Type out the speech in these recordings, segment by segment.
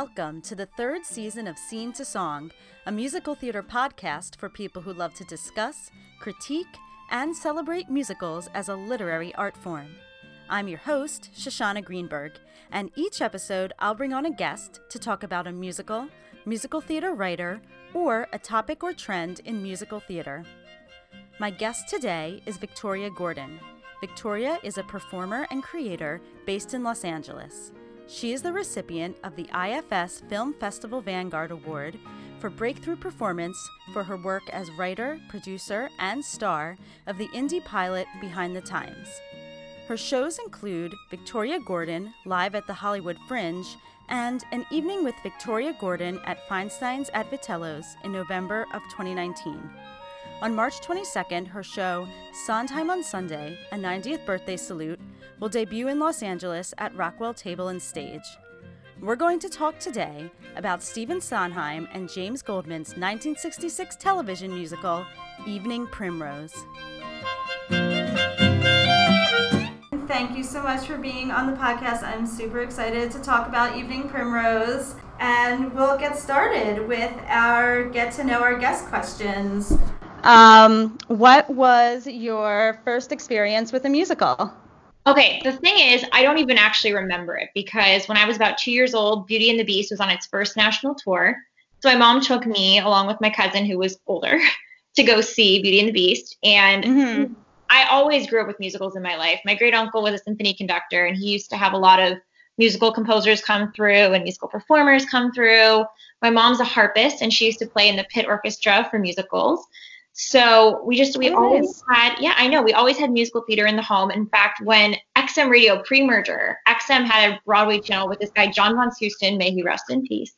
Welcome to the third season of Scene to Song, a musical theater podcast for people who love to discuss, critique, and celebrate musicals as a literary art form. I'm your host, Shoshana Greenberg, and each episode I'll bring on a guest to talk about a musical, musical theater writer, or a topic or trend in musical theater. My guest today is Victoria Gordon. Victoria is a performer and creator based in Los Angeles. She is the recipient of the IFS Film Festival Vanguard Award for breakthrough performance for her work as writer, producer, and star of the indie pilot Behind the Times. Her shows include Victoria Gordon live at the Hollywood Fringe and An Evening with Victoria Gordon at Feinstein's at Vitello's in November of 2019. On March 22nd, her show, Sondheim on Sunday, a 90th birthday salute, will debut in Los Angeles at Rockwell Table and Stage. We're going to talk today about Stephen Sondheim and James Goldman's 1966 television musical, Evening Primrose. Thank you so much for being on the podcast. I'm super excited to talk about Evening Primrose. And we'll get started with our get to know our guest questions. Um, what was your first experience with a musical? Okay, the thing is, I don't even actually remember it because when I was about two years old, Beauty and the Beast was on its first national tour. So my mom took me, along with my cousin who was older, to go see Beauty and the Beast. And mm-hmm. I always grew up with musicals in my life. My great uncle was a symphony conductor, and he used to have a lot of musical composers come through and musical performers come through. My mom's a harpist, and she used to play in the pit orchestra for musicals. So we just we oh, always had yeah I know we always had musical theater in the home. In fact, when XM Radio pre-merger, XM had a Broadway channel with this guy John Von Houston, may he rest in peace.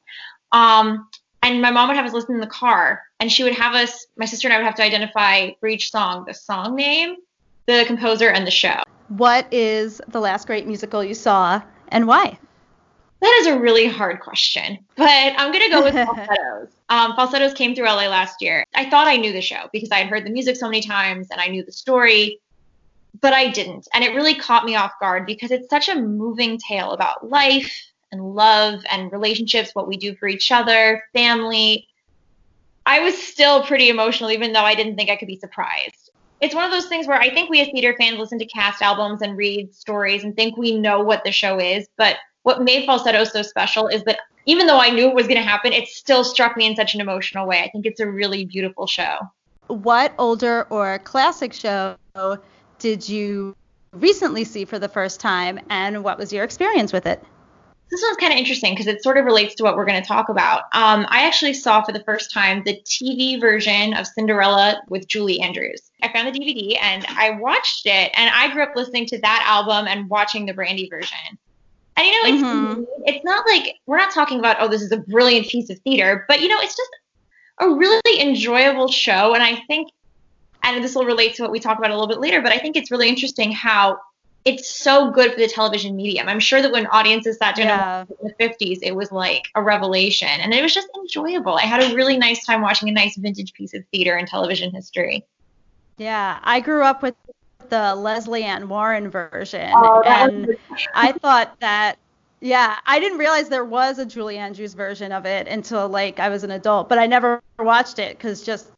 Um, and my mom would have us listen in the car, and she would have us, my sister and I would have to identify for each song the song name, the composer, and the show. What is the last great musical you saw, and why? That is a really hard question, but I'm gonna go with falsettos. Um, falsettos came through LA last year. I thought I knew the show because I had heard the music so many times and I knew the story, but I didn't, and it really caught me off guard because it's such a moving tale about life and love and relationships, what we do for each other, family. I was still pretty emotional, even though I didn't think I could be surprised. It's one of those things where I think we as theater fans listen to cast albums and read stories and think we know what the show is, but what made falsetto so special is that even though I knew it was going to happen, it still struck me in such an emotional way. I think it's a really beautiful show. What older or classic show did you recently see for the first time, and what was your experience with it? This one's kind of interesting because it sort of relates to what we're going to talk about. Um, I actually saw for the first time the TV version of Cinderella with Julie Andrews. I found the DVD and I watched it, and I grew up listening to that album and watching the Brandy version. And you know, it's mm-hmm. it's not like we're not talking about oh this is a brilliant piece of theater, but you know, it's just a really enjoyable show. And I think, and this will relate to what we talk about a little bit later, but I think it's really interesting how it's so good for the television medium. I'm sure that when audiences sat down yeah. in the 50s, it was like a revelation, and it was just enjoyable. I had a really nice time watching a nice vintage piece of theater and television history. Yeah, I grew up with the Lesley Ann Warren version, oh, and I thought that yeah, I didn't realize there was a Julie Andrews version of it until like I was an adult, but I never watched it because just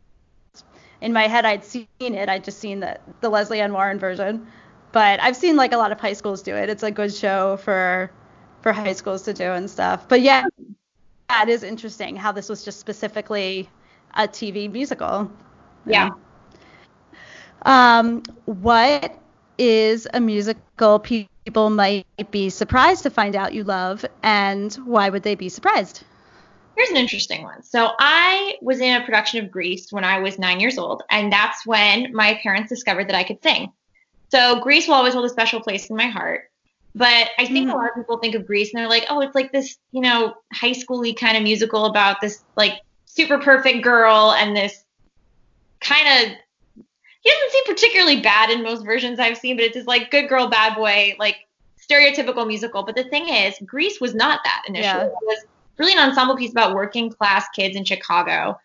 in my head I'd seen it. I'd just seen the the Lesley Ann Warren version, but I've seen like a lot of high schools do it. It's a good show for for high schools to do and stuff. But yeah, that is interesting how this was just specifically a TV musical. Yeah. Um, what is a musical people might be surprised to find out you love, and why would they be surprised? Here's an interesting one. So I was in a production of Grease when I was nine years old, and that's when my parents discovered that I could sing. So Grease will always hold a special place in my heart. But I think mm. a lot of people think of Grease and they're like, oh, it's like this, you know, high schooly kind of musical about this like super perfect girl and this kind of he doesn't seem particularly bad in most versions I've seen, but it's just like good girl, bad boy, like stereotypical musical. But the thing is, Grease was not that initially. Yeah. It was really an ensemble piece about working class kids in Chicago.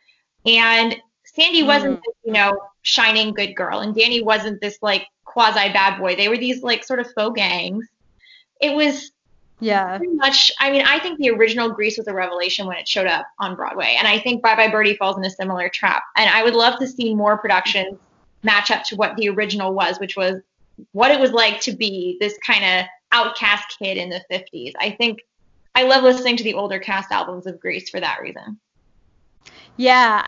And Sandy mm. wasn't this, you know, shining good girl, and Danny wasn't this like quasi bad boy. They were these like sort of faux gangs. It was Yeah. Pretty much. I mean, I think the original Grease was a revelation when it showed up on Broadway, and I think Bye Bye Birdie falls in a similar trap. And I would love to see more productions match up to what the original was, which was what it was like to be this kind of outcast kid in the 50s. I think I love listening to the older cast albums of Grease for that reason. Yeah,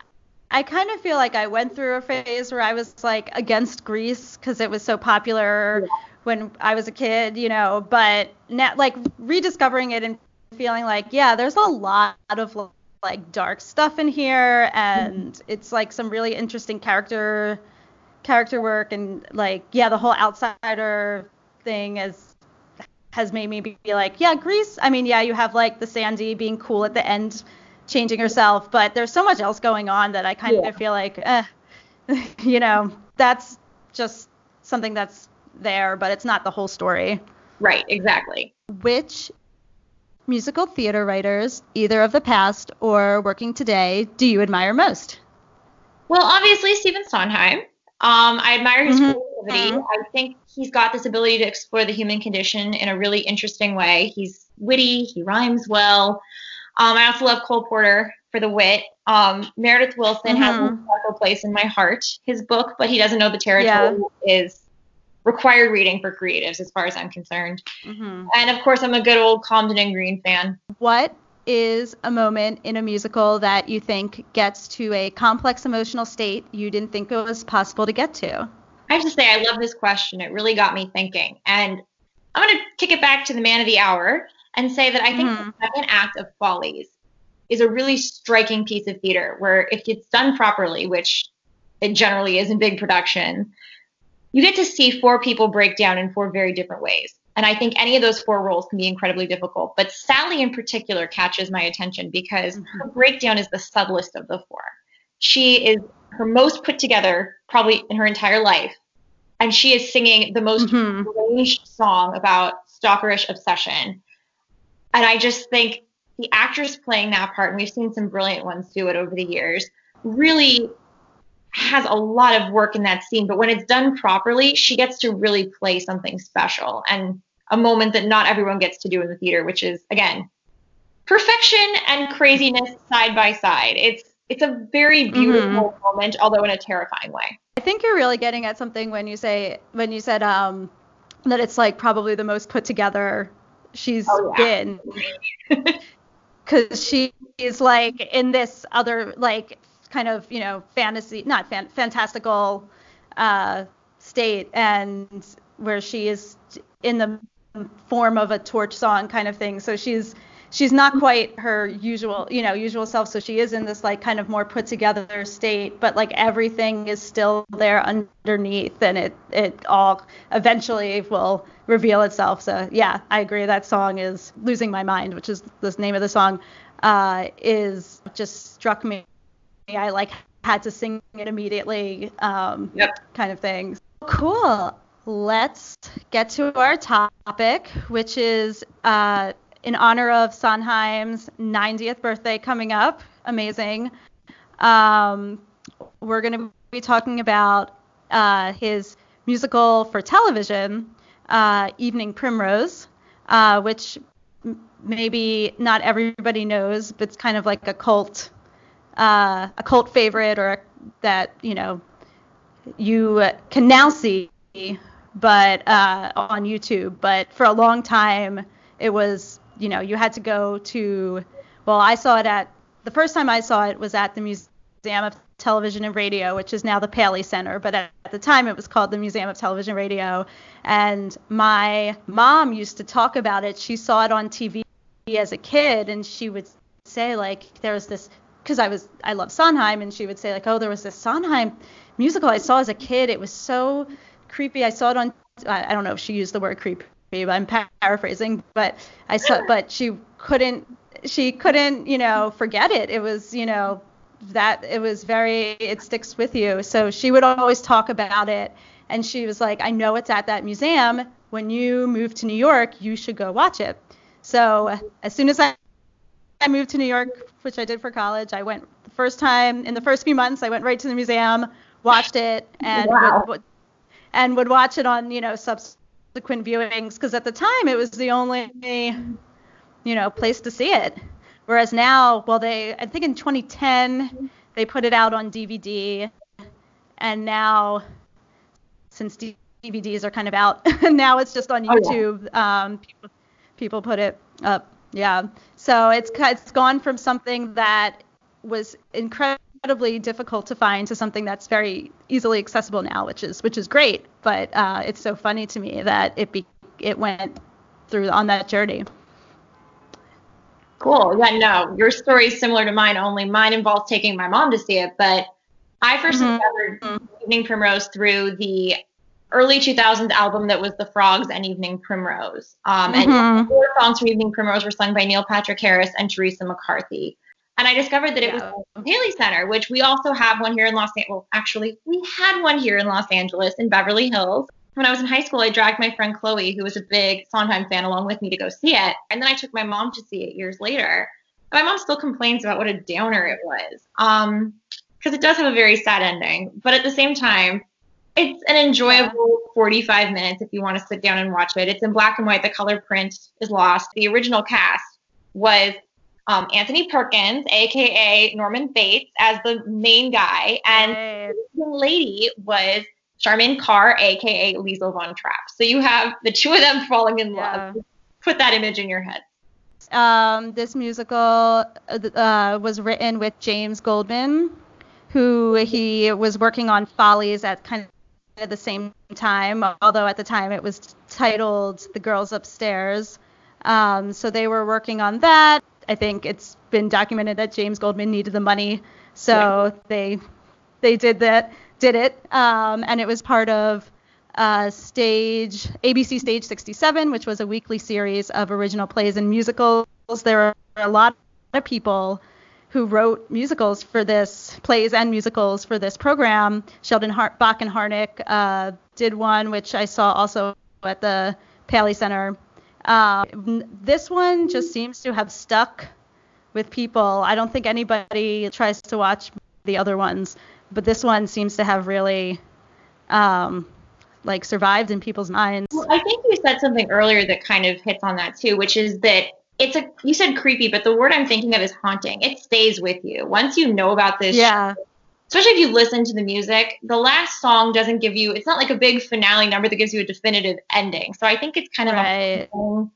I kind of feel like I went through a phase where I was like against Grease because it was so popular yeah. when I was a kid, you know. But now, like rediscovering it and feeling like, yeah, there's a lot of like dark stuff in here, and mm-hmm. it's like some really interesting character character work, and like, yeah, the whole outsider thing has has made me be like, yeah, Grease. I mean, yeah, you have like the Sandy being cool at the end changing herself, but there's so much else going on that I kind yeah. of feel like, eh, you know, that's just something that's there, but it's not the whole story. Right, exactly. Which musical theater writers, either of the past or working today, do you admire most? Well, obviously Stephen Sondheim. Um, I admire his mm-hmm. creativity. Mm-hmm. I think he's got this ability to explore the human condition in a really interesting way. He's witty, he rhymes well. Um, I also love Cole Porter for the wit. Um, Meredith Willson mm-hmm. has a special place in my heart. His book, but he doesn't know the territory, yeah. is required reading for creatives, as far as I'm concerned. Mm-hmm. And of course, I'm a good old Comden and Green fan. What is a moment in a musical that you think gets to a complex emotional state you didn't think it was possible to get to? I have to say, I love this question. It really got me thinking. And I'm going to kick it back to the man of the hour and say that I think mm-hmm. the second act of Follies is a really striking piece of theater where if it's done properly, which it generally is in big production, you get to see four people break down in four very different ways. And I think any of those four roles can be incredibly difficult. But Sally in particular catches my attention because mm-hmm. her breakdown is the subtlest of the four. She is her most put together probably in her entire life. And she is singing the most mm-hmm. arranged song about stalkerish obsession and I just think the actress playing that part, and we've seen some brilliant ones do it over the years, really has a lot of work in that scene. But when it's done properly, she gets to really play something special and a moment that not everyone gets to do in the theater, which is again perfection and craziness side by side. It's it's a very mm-hmm. beautiful mm-hmm. moment, although in a terrifying way. I think you're really getting at something when you say when you said um, that it's like probably the most put together she's oh, yeah. been because she is like in this other like kind of you know fantasy not fan, fantastical uh, state and where she is in the form of a torch song kind of thing. So she's she's not quite her usual you know usual self. So she is in this like kind of more put together state but like everything is still there underneath and it it all eventually will reveal itself. So yeah i agree. That song is losing my mind which is the name of the song uh is just struck me. I like had to sing it immediately um yep. kind of thing. Cool let's get to our topic which is uh in honor of Sondheim's 90th birthday coming up. Amazing. Um, we're going to be talking about uh, his musical for television, uh, Evening Primrose, uh, which maybe not everybody knows, but it's kind of like a cult, uh, a cult favorite, or a, that you know you can now see, but uh, on YouTube. But for a long time, it was you know, you had to go to, well, I saw it at, the first time I saw it was at the Museum of Television and Radio, which is now the Paley Center, but at, at the time it was called the Museum of Television and Radio. And my mom used to talk about it. She saw it on TV as a kid, and she would say, like, there was this, because I was, I love Sondheim, and she would say, like, oh, there was this Sondheim musical I saw as a kid. It was so creepy. I saw it on, I, don't know if she used the word creepy but I'm paraphrasing, but I saw, but she couldn't, she couldn't, you know, forget it. It was, you know, that it was very, it sticks with you. So she would always talk about it, and she was like, I know it's at that museum. When you move to New York, you should go watch it. So as soon as I, I moved to New York, which I did for college, I went the first time in the first few months. I went right to the museum, watched it, and wow. would, would, and would watch it on, you know, subsequent viewings because at the time it was the only you know place to see it. Whereas now, well, they I think in 2010 they put it out on DVD, and now since DVDs are kind of out, now it's just on YouTube. Oh, yeah. um, people, people put it up. Yeah. So it's it's gone from something that was incredibly difficult to find to something that's very easily accessible now, which is which is great. But uh, it's so funny to me that it be it went through on that journey. Cool. Yeah, no, your story is similar to mine, only mine involves taking my mom to see it. But I 1st mm-hmm. discovered mm-hmm. Evening Primrose through the early 2000s album that was The Frogs and Evening Primrose. Um, mm-hmm. And four songs from Evening Primrose were sung by Neil Patrick Harris and Theresa McCarthy. And I discovered that it yeah. was the Paley Center, which we also have one here in Los Angeles. Well, actually, we had one here in Los Angeles in Beverly Hills when I was in high school, I dragged my friend Chloe, who was a big Sondheim fan, along with me to go see it. And then I took my mom to see it years later. And my mom still complains about what a downer it was. Um, because it does have a very sad ending. But at the same time, it's an enjoyable 45 minutes if you want to sit down and watch it. It's in black and white. The color print is lost. The original cast was um, Anthony Perkins, aka Norman Bates, as the main guy, and hey. the lady was Charmian Carr, aka Liesl von Trapp. So you have the two of them falling in yeah. love. Put that image in your head. Um, this musical uh, uh, was written with James Goldman, who he was working on Follies at kind of the same time, although at the time it was titled The Girls Upstairs. Um, so they were working on that. I think it's been documented that James Goldman needed the money, so they they did that did it, um, and it was part of uh, stage ABC Stage 67, which was a weekly series of original plays and musicals. There are a lot of people who wrote musicals for this plays and musicals for this program. Sheldon Har- Bock and Harnick uh, did one, which I saw also at the Paley Center. Um, this one just seems to have stuck with people. I don't think anybody tries to watch the other ones but this one seems to have really um, like survived in people's minds. Well, I think you said something earlier that kind of hits on that too, which is that it's a you said creepy, but the word I'm thinking of is haunting. It stays with you once you know about this. Yeah. Show, especially if you listen to the music, the last song doesn't give you. It's not like a big finale number that gives you a definitive ending. So I think it's kind of right. a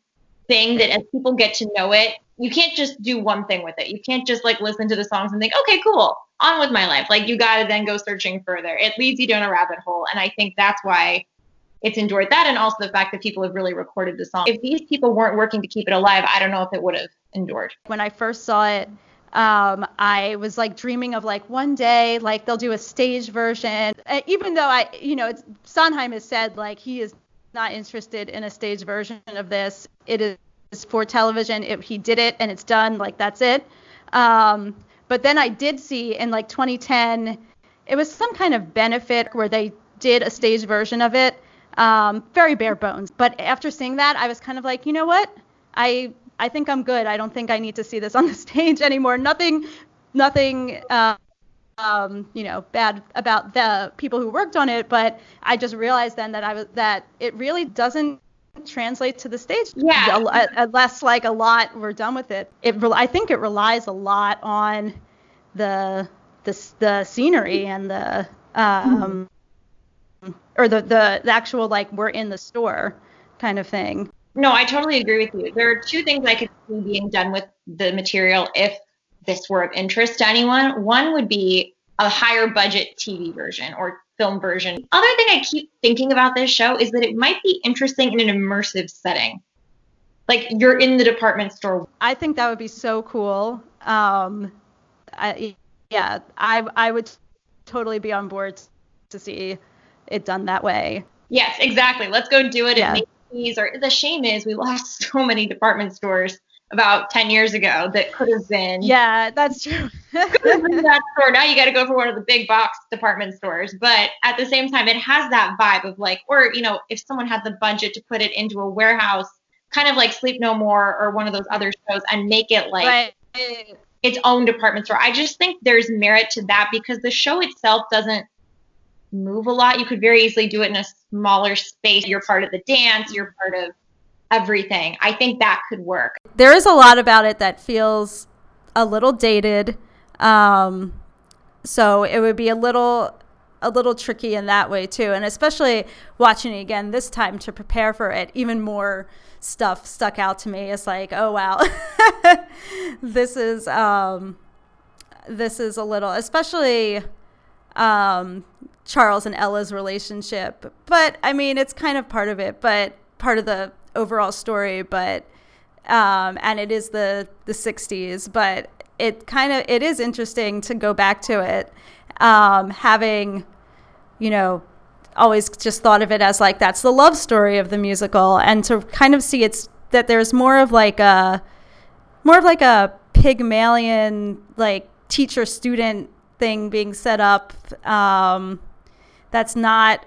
thing that as people get to know it, you can't just do one thing with it. You can't just like listen to the songs and think, okay, cool, on with my life. Like you got to then go searching further. It leads you down a rabbit hole. And I think that's why it's endured that. And also the fact that people have really recorded the song. If these people weren't working to keep it alive, I don't know if it would have endured. When I first saw it, um, I was like dreaming of like one day, like they'll do a stage version. Uh, even though I, you know, Sondheim has said like he is not interested in a stage version of this. It is for television. It, he did it and it's done. Like that's it. Um, but then I did see in like 2010, it was some kind of benefit where they did a stage version of it. Um, very bare bones. But after seeing that, I was kind of like, you know what? I I think I'm good. I don't think I need to see this on the stage anymore. Nothing, nothing. Uh, um, you know, bad about the people who worked on it, but I just realized then that I was that it really doesn't translate to the stage. Yeah. Unless like a lot we're done with it. It I think it relies a lot on the the the scenery and the um mm-hmm. or the, the the actual like we're in the store kind of thing. No, I totally agree with you. There are two things I could see being done with the material if this were of interest to anyone. One would be a higher budget TV version or film version. Other thing I keep thinking about this show is that it might be interesting in an immersive setting. Like you're in the department store. I think that would be so cool. Um, I, yeah, I I would totally be on board to see it done that way. Yes, exactly. Let's go do it yeah. at Or the shame is we lost so many department stores about 10 years ago that could have been. Yeah, that's true. that store. Now you got to go for one of the big box department stores. But at the same time, it has that vibe of like, or, you know, if someone had the budget to put it into a warehouse, kind of like Sleep No More or one of those other shows and make it like right. its own department store. I just think there's merit to that because the show itself doesn't move a lot. You could very easily do it in a smaller space. You're part of the dance, you're part of everything. I think that could work. There is a lot about it that feels a little dated. Um, so it would be a little a little tricky in that way too and especially watching it again this time to prepare for it even more stuff stuck out to me it's like oh wow this is um this is a little especially um charles and ella's relationship. But i mean it's kind of part of it but part of the overall story but um and it is the the 60s but it kind of it is interesting to go back to it um, having you know always just thought of it as like that's the love story of the musical and to kind of see it's that there's more of like a more of like a pygmalion like teacher student thing being set up um, that's not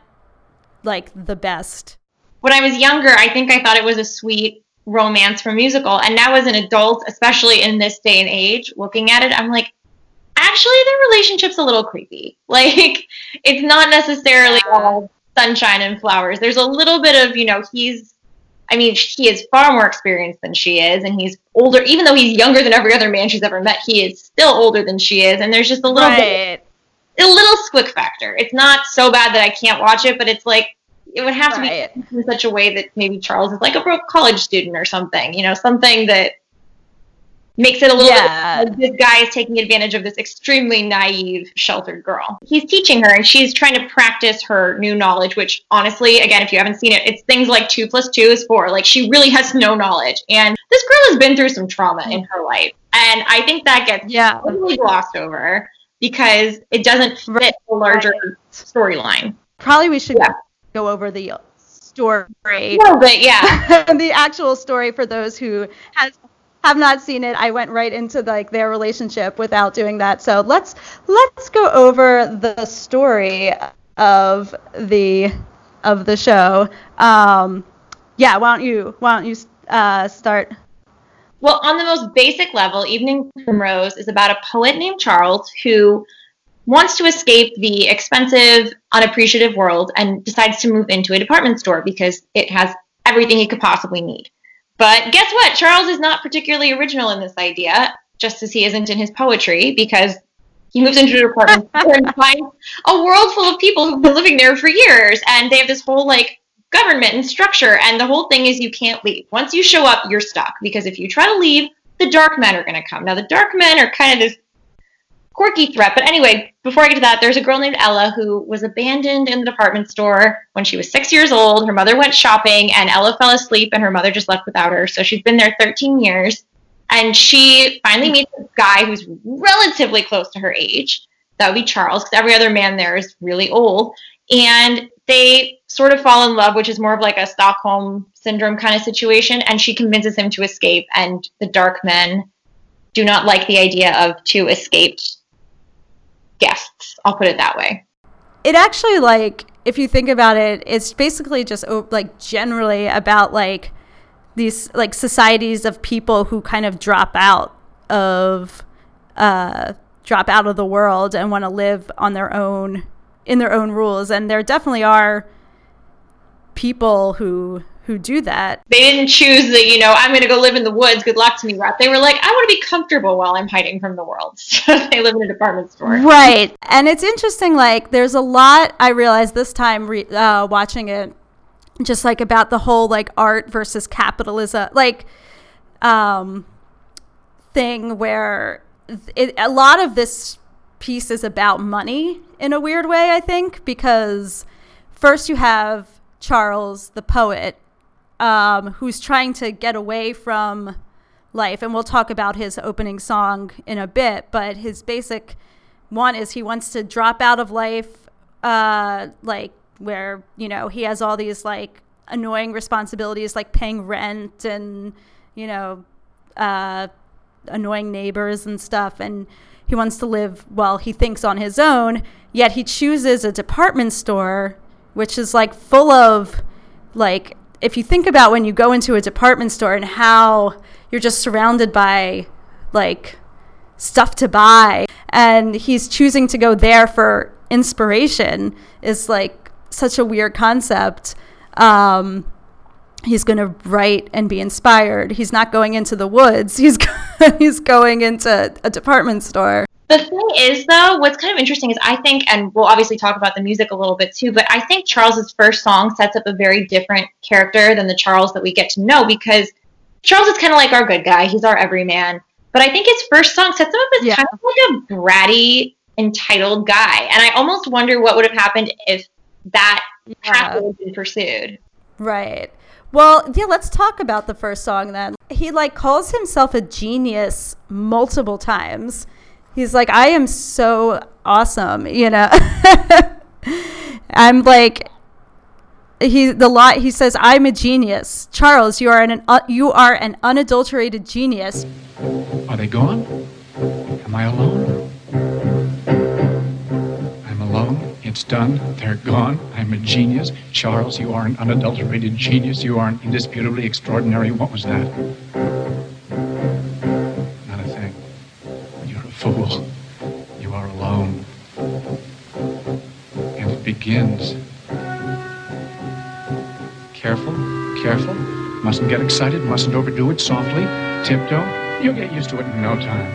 like the best when i was younger i think i thought it was a sweet romance for musical. And now as an adult, especially in this day and age, looking at it, I'm like, actually their relationship's a little creepy. Like it's not necessarily all sunshine and flowers. There's a little bit of, you know, he's I mean, he is far more experienced than she is, and he's older. Even though he's younger than every other man she's ever met, he is still older than she is. And there's just a little right. bit, a little squick factor. It's not so bad that I can't watch it, but it's like it would have right. to be in such a way that maybe Charles is like a broke college student or something, you know, something that makes it a little yeah. bit like this guy is taking advantage of this extremely naive, sheltered girl. He's teaching her and she's trying to practice her new knowledge, which honestly, again, if you haven't seen it, it's things like two plus two is four. Like she really has no knowledge. And this girl has been through some trauma in mm. her life. And I think that gets yeah. totally glossed over because it doesn't fit the larger storyline. Probably we should yeah go over the story. A little bit, yeah. the actual story for those who has have not seen it. I went right into like their relationship without doing that. So let's let's go over the story of the of the show. Um, yeah, why don't you why don't you uh, start? Well, on the most basic level, Evening Primrose is about a poet named Charles who wants to escape the expensive, unappreciative world and decides to move into a department store because it has everything he could possibly need. But guess what? Charles is not particularly original in this idea, just as he isn't in his poetry, because he moves into a department store and finds a world full of people who've been living there for years, and they have this whole like government and structure, and the whole thing is you can't leave. Once you show up, you're stuck because if you try to leave, the dark men are going to come. Now, the dark men are kind of this quirky threat. But anyway, before I get to that, there's a girl named Ella who was abandoned in the department store when she was six years old. Her mother went shopping and Ella fell asleep and her mother just left without her. So she's been there 13 years. And she finally meets a guy who's relatively close to her age. That would be Charles, because every other man there is really old. And they sort of fall in love, which is more of like a Stockholm syndrome kind of situation. And she convinces him to escape. And the dark men do not like the idea of two escaped guests. I'll put it that way. It actually like if you think about it, it's basically just like generally about like these like societies of people who kind of drop out of uh drop out of the world and want to live on their own in their own rules and there definitely are people who who do that. They didn't choose the, you know, I'm going to go live in the woods. Good luck to me, route. They were like, I want to be comfortable while I'm hiding from the world. So they live in a department store. Right. And it's interesting. Like, there's a lot I realized this time re- uh, watching it, just like about the whole like art versus capitalism, like, um, thing where it, a lot of this piece is about money in a weird way, I think, because first you have Charles, the poet, um, who's trying to get away from life. And we'll talk about his opening song in a bit, but his basic one is he wants to drop out of life, uh, like where, you know, he has all these like annoying responsibilities like paying rent and, you know, uh, annoying neighbors and stuff. And he wants to live, well, he thinks on his own, yet he chooses a department store, which is like full of like if you think about when you go into a department store and how you're just surrounded by like stuff to buy and he's choosing to go there for inspiration is like such a weird concept. Um, he's going to write and be inspired. He's not going into the woods. He's he's going into a department store. The thing is, though, what's kind of interesting is I think, and we'll obviously talk about the music a little bit too, but I think Charles's first song sets up a very different character than the Charles that we get to know because Charles is kind of like our good guy. He's our everyman. But I think his first song sets him up as yeah. kind of like a bratty, entitled guy. And I almost wonder what would have happened if that yeah. path had been pursued. Right. Well, yeah, let's talk about the first song then. He like calls himself a genius multiple times he's like, I am so awesome, you know. I'm like, he the lot he says I'm a genius. Charles, you are an uh, you are an unadulterated genius. Are they gone? Am I alone? I'm alone. It's done. They're gone. I'm a genius. Charles, you are an unadulterated genius. You are an indisputably extraordinary. What was that? Excited, mustn't overdo it. Softly, tiptoe. You'll get used to it in no time.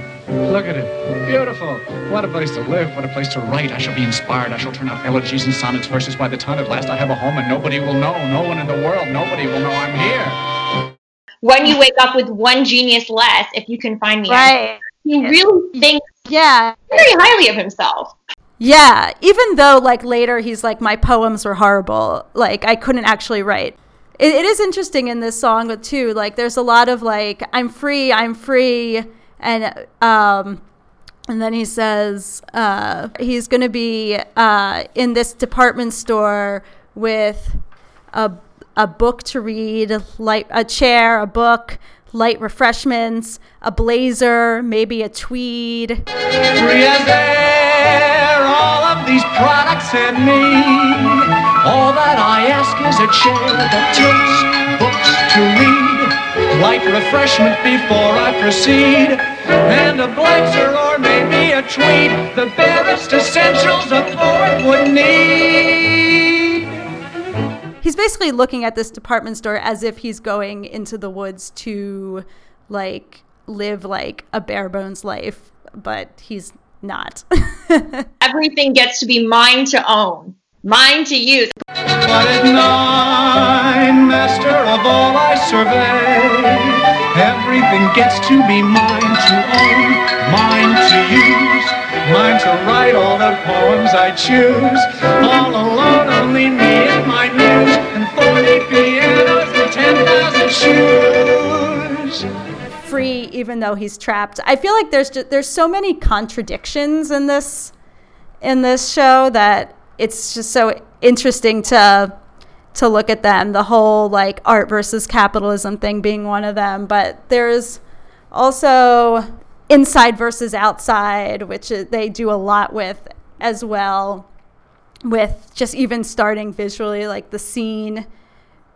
Look at it. Beautiful. What a place to live. What a place to write. I shall be inspired. I shall turn out elegies and sonnets, verses by the ton. At last I have a home and nobody will know. No one in the world. Nobody will know I'm here. When you wake up with one genius less, if you can find me. Right. He really thinks yeah very highly of himself. Yeah, even though like later he's like my poems were horrible, like I couldn't actually write. It, it is interesting in this song too. Like there's a lot of like I'm free, I'm free, and um, and then he says uh, he's going to be uh, in this department store with a a book to read, like a chair, a book, light refreshments, a blazer, maybe a tweed. Free as air, all of these products and me. All that I ask is a chair that tilts books to read. Light refreshment before I proceed. And a blazer or maybe a tweed. The barest essentials a poet would need he's basically looking at this department store as if he's going into the woods to like live like a bare bones life, but he's not. Everything gets to be mine to own, mine to use. But at nine, master of all I survey, everything gets to be mine to own, mine to use, mine to write all the poems I choose. All alone, only me and my muse, and 40 pianos and 10,000 shoes free even though he's trapped. I feel like there's just, there's so many contradictions in this in this show that it's just so interesting to to look at them. The whole like art versus capitalism thing being one of them, but there's also inside versus outside, which they do a lot with as well with just even starting visually like the scene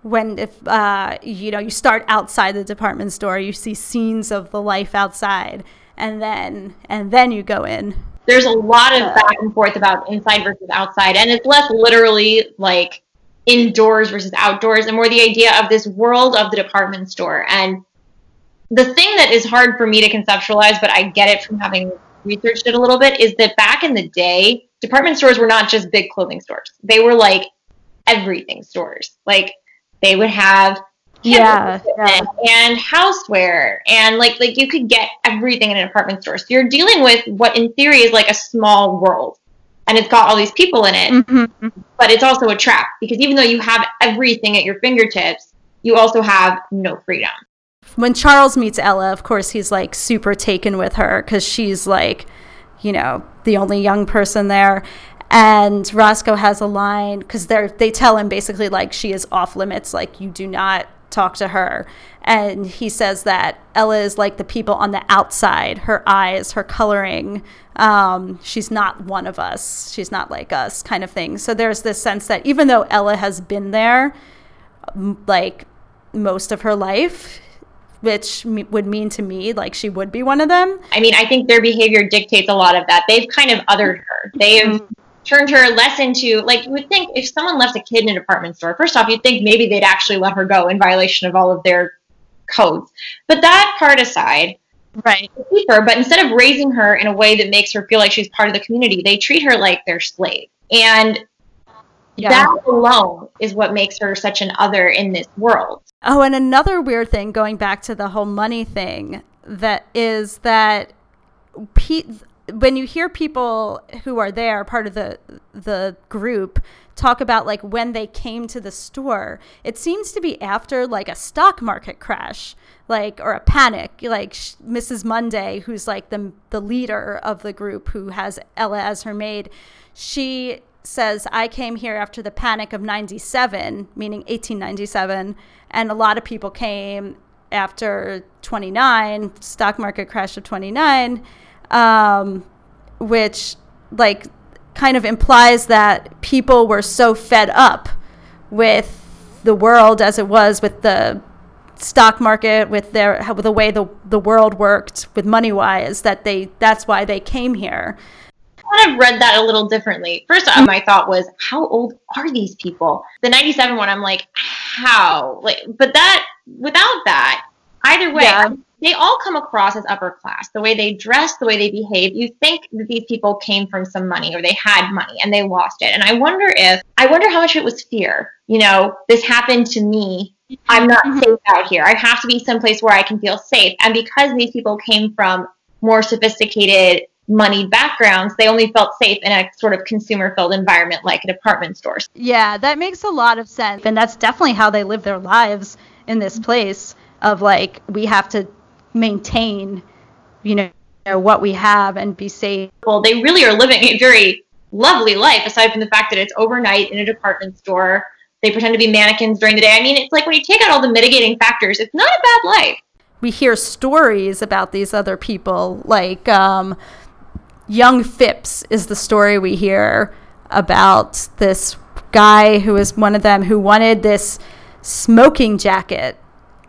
when if uh, you know you start outside the department store you see scenes of the life outside and then and then you go in there's a lot of back and forth about inside versus outside and it's less literally like indoors versus outdoors and more the idea of this world of the department store. And the thing that is hard for me to conceptualize but i get it from having researched it a little bit is that back in the day department stores were not just big clothing stores. They were like everything stores. Like they would have yeah, yeah, and houseware and like like you could get everything in an apartment store. So you're dealing with what in theory is like a small world. And it's got all these people in it. Mm-hmm. But it's also a trap because even though you have everything at your fingertips, you also have no freedom. When Charles meets Ella, of course, he's like super taken with her because she's like, you know, the only young person there and Roscoe has a line because they they tell him basically like she is off limits, like you do not talk to her. And he says that Ella is like the people on the outside, her eyes, her coloring. Um, she's not one of us. She's not like us, kind of thing. So there's this sense that even though Ella has been there, like most of her life, which would mean to me like she would be one of them. I mean, I think their behavior dictates a lot of that. They've kind of othered her. They've mm-hmm turned her less into like you would think if someone left a kid in a department store, first off, you'd think maybe they'd actually let her go in violation of all of their codes. But that part aside, right keep her, but instead of raising her in a way that makes her feel like she's part of the community, they treat her like their slave. And Yeah. that alone is what makes her such an other in this world. Oh, and another weird thing going back to the whole money thing that is that pe- when you hear people who are there, part of the the group, talk about like when they came to the store, it seems to be after like a stock market crash, like or a panic. Like Mrs. Monday, who's like the the leader of the group, who has Ella as her maid, she says I came here after the panic of 97, meaning 1897, and a lot of people came after 29, stock market crash of 29, um, which like kind of implies that people were so fed up with the world as it was with the stock market with their how, the way the the world worked with money wise that they that's why they came here I kind of read that a little differently. First off, my thought was, how old are these people? The 97 one, I'm like, how? Like, but that, without that, either way, Yeah. They all come across as upper class. The way they dress, the way they behave, you think that these people came from some money or they had money and they lost it. And I wonder if, I wonder how much it was fear. You know, this happened to me. I'm not mm-hmm. safe out here. I have to be someplace where I can feel safe. And because these people came from more sophisticated, moneyed backgrounds, they only felt safe in a sort of consumer filled environment like a department store. Yeah, that makes a lot of sense. And that's definitely how they live their lives in this place of like we have to maintain, you know, what we have and be safe. Well, they really are living a very lovely life, aside from the fact that it's overnight in a department store. They pretend to be mannequins during the day. I mean, it's like when you take out all the mitigating factors, it's not a bad life. We hear stories about these other people like um Young Phipps is the story we hear about this guy who was one of them who wanted this smoking jacket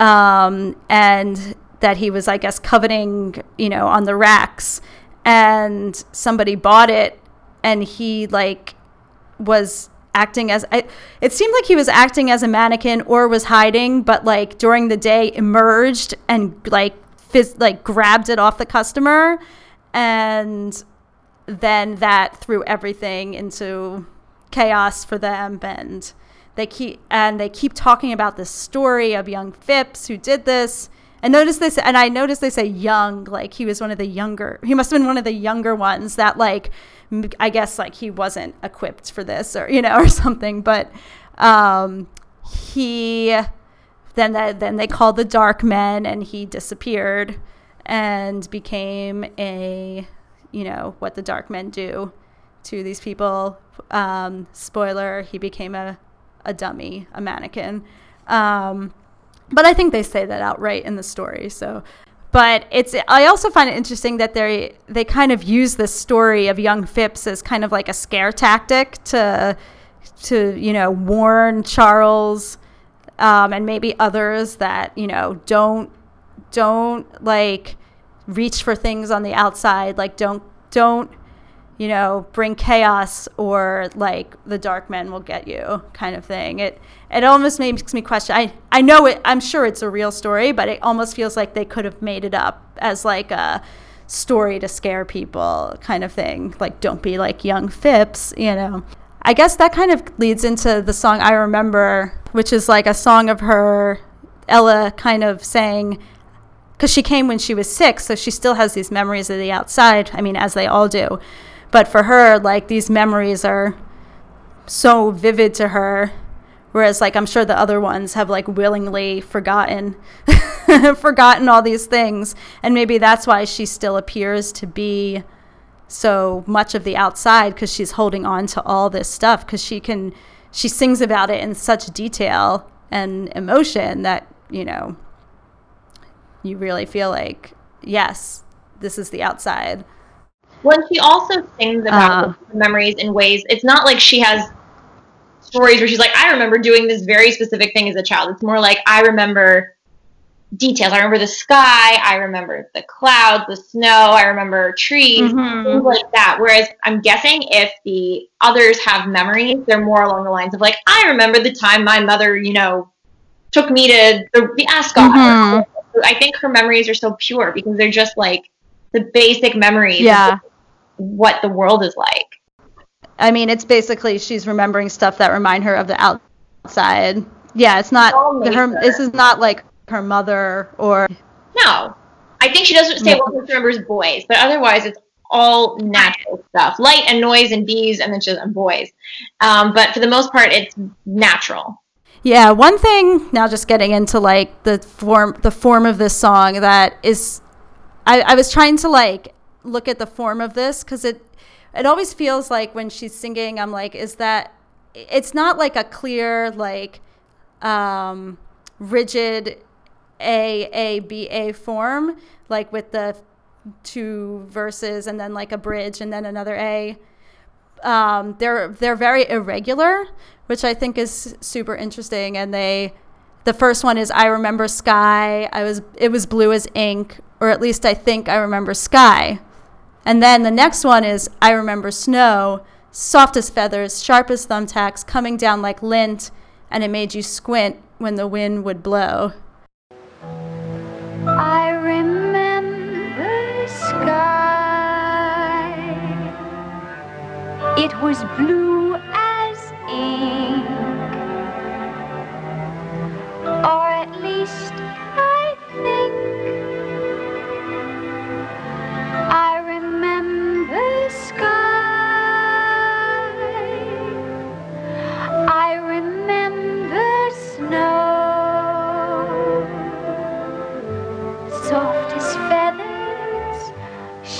um, and that he was, I guess, coveting, you know, on the racks. And somebody bought it and he, like, was acting as I, it seemed like he was acting as a mannequin or was hiding but like during the day emerged and like phys- like grabbed it off the customer. And then that threw everything into chaos for them. And they keep and they keep talking about this story of young Phipps who did this and notice this and I noticed they say young like he was one of the younger he must have been one of the younger ones that like I guess like he wasn't equipped for this or you know or something. But um he then that then they called the dark men and he disappeared and became a you know what the dark men do to these people. Um spoiler he became a a dummy a mannequin. Um but I think they say that outright in the story. So, but it's I also find it interesting that they they kind of use this story of young Phipps as kind of like a scare tactic to to you know warn Charles um, and maybe others that you know don't don't like reach for things on the outside like don't don't you know, bring chaos or like the dark men will get you kind of thing. It it almost makes me question. I I know it. I'm sure it's a real story, but it almost feels like they could have made it up as like a story to scare people kind of thing. Like don't be like young Phipps, you know. I guess that kind of leads into the song I remember, which is like a song of her Ella kind of saying because she came when she was six, so she still has these memories of the outside. I mean, as they all do. But for her, like these memories are so vivid to her. Whereas, like, I'm sure the other ones have like willingly forgotten, forgotten all these things, and maybe that's why she still appears to be so much of the outside because she's holding on to all this stuff because she can, she sings about it in such detail and emotion that you know, you really feel like, yes, this is the outside. When she also sings about Uh. the memories in ways, it's not like she has stories where she's like, I remember doing this very specific thing as a child. It's more like, I remember details. I remember the sky. I remember the clouds, the snow. I remember trees, Mhm. things like that. Whereas I'm guessing if the others have memories, they're more along the lines of like, I remember the time my mother, you know, took me to the, the Ascot. Mhm. I think her memories are so pure because they're just like the basic memories Yeah. What the world is like. I mean, it's basically she's remembering stuff that remind her of the outside. Yeah, it's not her. This is not like her mother or No. I think she doesn't say No. well she remembers boys, but otherwise it's all natural stuff. Light and noise and bees and then she and boys. Um, but for the most part it's natural. Yeah, one thing now just getting into like the form the form of this song that is I, I was trying to like look at the form of this because it it always feels like when she's singing I'm like is that it's not like a clear like um rigid A A B A form like with the two verses and then like a bridge and then another A um, they're they're very irregular, which I think is super interesting. And they, the first one is I remember sky. I was it was blue as ink, or at least I think I remember sky. And then the next one is I remember snow, soft as feathers, sharp as thumbtacks, coming down like lint, and it made you squint when the wind would blow. I remember sky. It was blue as ink, or at least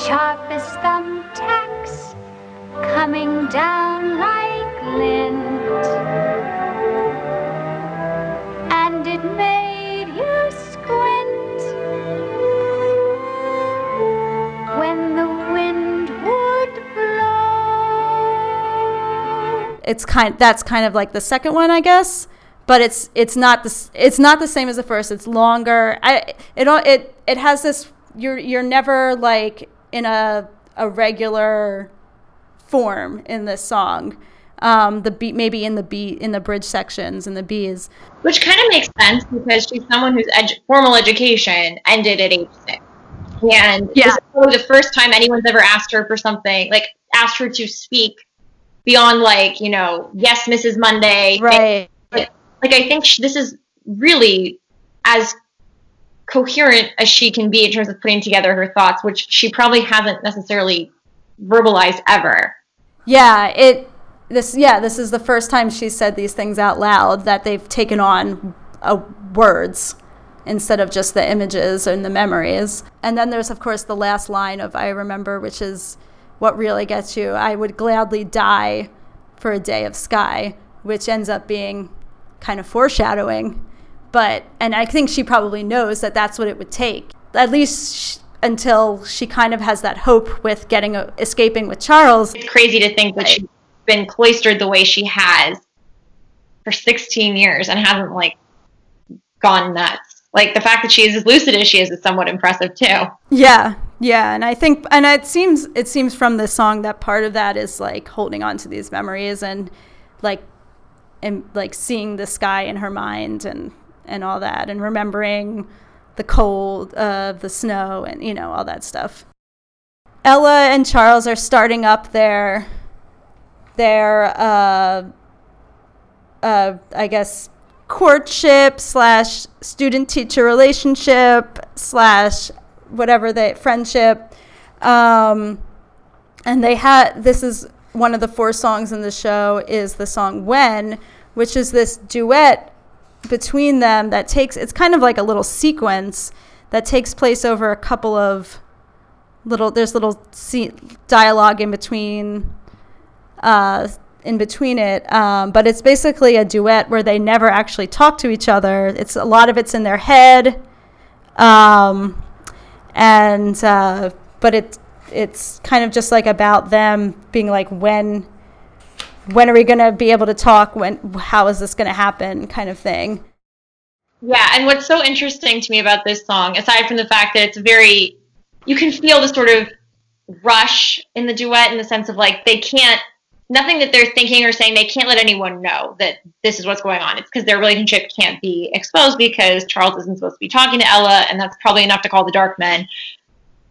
sharp as thumbtacks, coming down like lint. And it made you squint when the wind would blow. it's kind that's kind of like the second one I guess but it's it's not the it's not the same as the first it's longer I it it it has this you're you're never like in a a regular form in this song um the beat maybe in the beat in the bridge sections and the B's Which kind of makes sense because she's someone whose edu- formal education ended at age six. And Yeah. this is probably the first time anyone's ever asked her for something, like asked her to speak beyond like, you know, yes, Mrs. Monday. right Like I think sh this is really as coherent as she can be in terms of putting together her thoughts, which she probably hasn't necessarily verbalized ever. Yeah, it this yeah, this is the first time she said these things out loud that they've taken on uh, words instead of just the images and the memories. And then there's of course the last line of I remember which is what really gets you. I would gladly die for a day of sky, which ends up being kind of foreshadowing. But and I think she probably knows that that's what it would take. At least sh- until she kind of has that hope with getting a, escaping with Charles. It's crazy to think that she's been cloistered the way she has for 16 years and hasn't like gone nuts. Like the fact that she is as lucid as she is is somewhat impressive too. Yeah, yeah, and I think, and it seems, it seems from this song that part of that is like holding on to these memories and like, and like seeing the sky in her mind and and all that, and remembering the cold of the snow and you know all that stuff. Ella and Charles are starting up their their uh, uh, I guess courtship slash student teacher relationship slash whatever they friendship um, and they had this is one of the four songs in the show is the song when which is this duet between them that takes it's kind of like a little sequence that takes place over a couple of little there's little se- dialogue in between uh, in between it um, but it's basically a duet where they never actually talk to each other. It's a lot of it's in their head um, and uh, but it it's kind of just like about them being like when when are we going to be able to talk when how is this going to happen kind of thing Yeah, and what's so interesting to me about this song, aside from the fact that it's very, you can feel the sort of rush in the duet in the sense of like they can't, nothing that they're thinking or saying, they can't let anyone know that this is what's going on. It's because their relationship can't be exposed because Charles isn't supposed to be talking to Ella, and that's probably enough to call the dark men.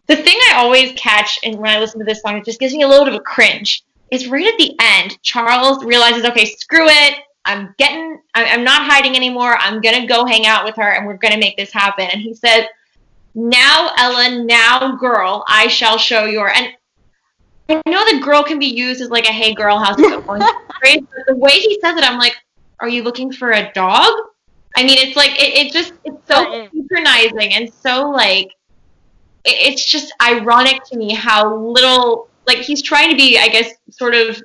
The thing I always catch and when I listen to this song, it just gives me a little bit of a cringe. Is right at the end, Charles realizes, okay, screw it. I'm getting, I'm not hiding anymore. I'm going to go hang out with her and we're going to make this happen. And he says, now, Ella, now, girl, I shall show your. And I know the girl can be used as like a hey, girl, how's it going? but the way he says it, I'm like, are you looking for a dog? I mean, it's like, it, it just, it's so patronizing and so like, it, it's just ironic to me how little, like, he's trying to be, I guess, sort of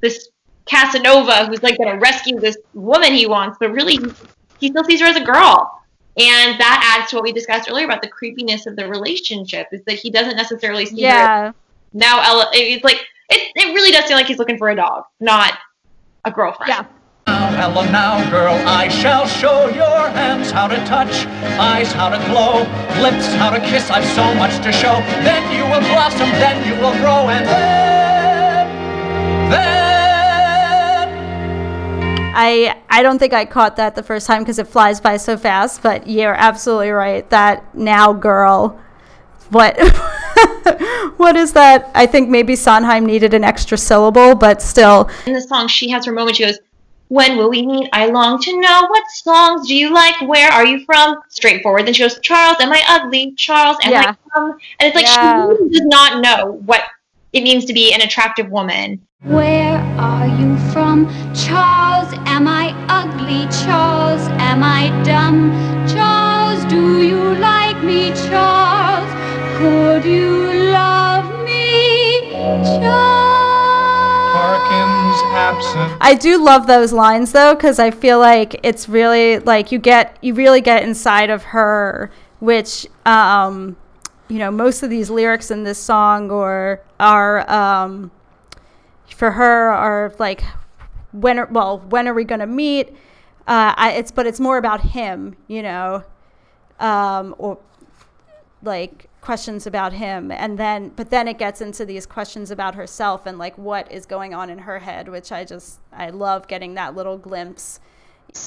this Casanova who's like going to rescue this woman he wants, but really he still sees her as a girl. And that adds to what we discussed earlier about the creepiness of the relationship is that he doesn't necessarily see her. yeah. her. Now Ella, it's like it, it really does seem like he's looking for a dog, not a girlfriend. Yeah. Now, Ella, now, girl, I shall show your hands how to touch, eyes how to glow, lips how to kiss. I've so much to show. Then you will blossom, then you will grow, and then, then. I I don't think I caught that the first time because it flies by so fast. But you're absolutely right. That now, girl, what what is that? I think maybe Sondheim needed an extra syllable, but still. In the song, she has her moment. She goes, "When will we meet? I long to know. What songs do you like? Where are you from?" Straightforward. Then she goes, "Charles, am I ugly? Charles, am Yeah. I dumb?" And it's like Yeah. she really does not know what it means to be an attractive woman. Where are you from? Charles, am I ugly? Charles, am I dumb? Charles, do you like me? Charles, could you love me? Charles. Absent. I do love those lines though because I feel like it's really like you get you really get inside of her, which um, you know most of these lyrics in this song or are um, for her are like when are, well when are we gonna meet? Uh, I, it's but it's more about him, you know, um, or like questions about him and then but then it gets into these questions about herself and like what is going on in her head which i just i love getting that little glimpse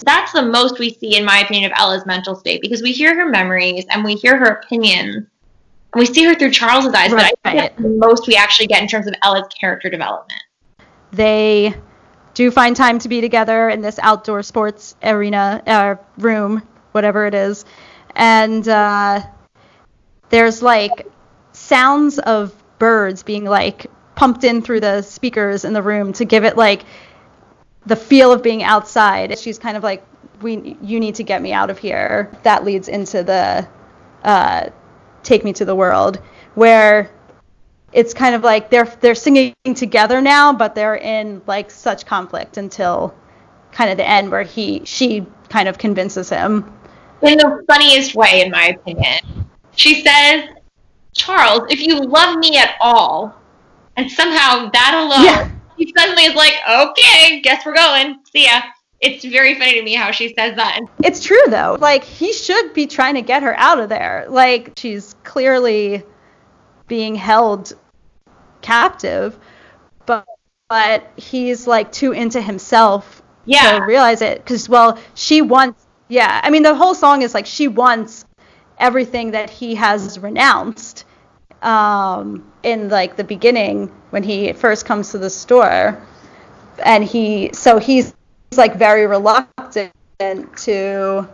That's the most we see, in my opinion, of Ella's mental state because we hear her memories and we hear her opinions and we see her through Charles's eyes. But I think that's the most we actually get in terms of Ella's character development. they do find time to be together in this outdoor sports arena uh, room whatever it is and uh, there's like sounds of birds being like pumped in through the speakers in the room to give it like the feel of being outside she's kind of like we you need to get me out of here that leads into the uh, take me to the world where it's kind of like they're they're singing together now, but they're in like such conflict until kind of the end where he she kind of convinces him. In the funniest way, in my opinion. She says, Charles, if you love me at all, and somehow that alone, Yeah. he suddenly is like, okay, guess we're going. See ya. It's very funny to me how she says that. It's true though. Like he should be trying to get her out of there. Like she's clearly being held captive, but but he's like too into himself Yeah. to realize it because well she wants yeah i mean the whole song is like she wants everything that he has renounced um, in like the beginning when he first comes to the store and he so he's, he's like very reluctant to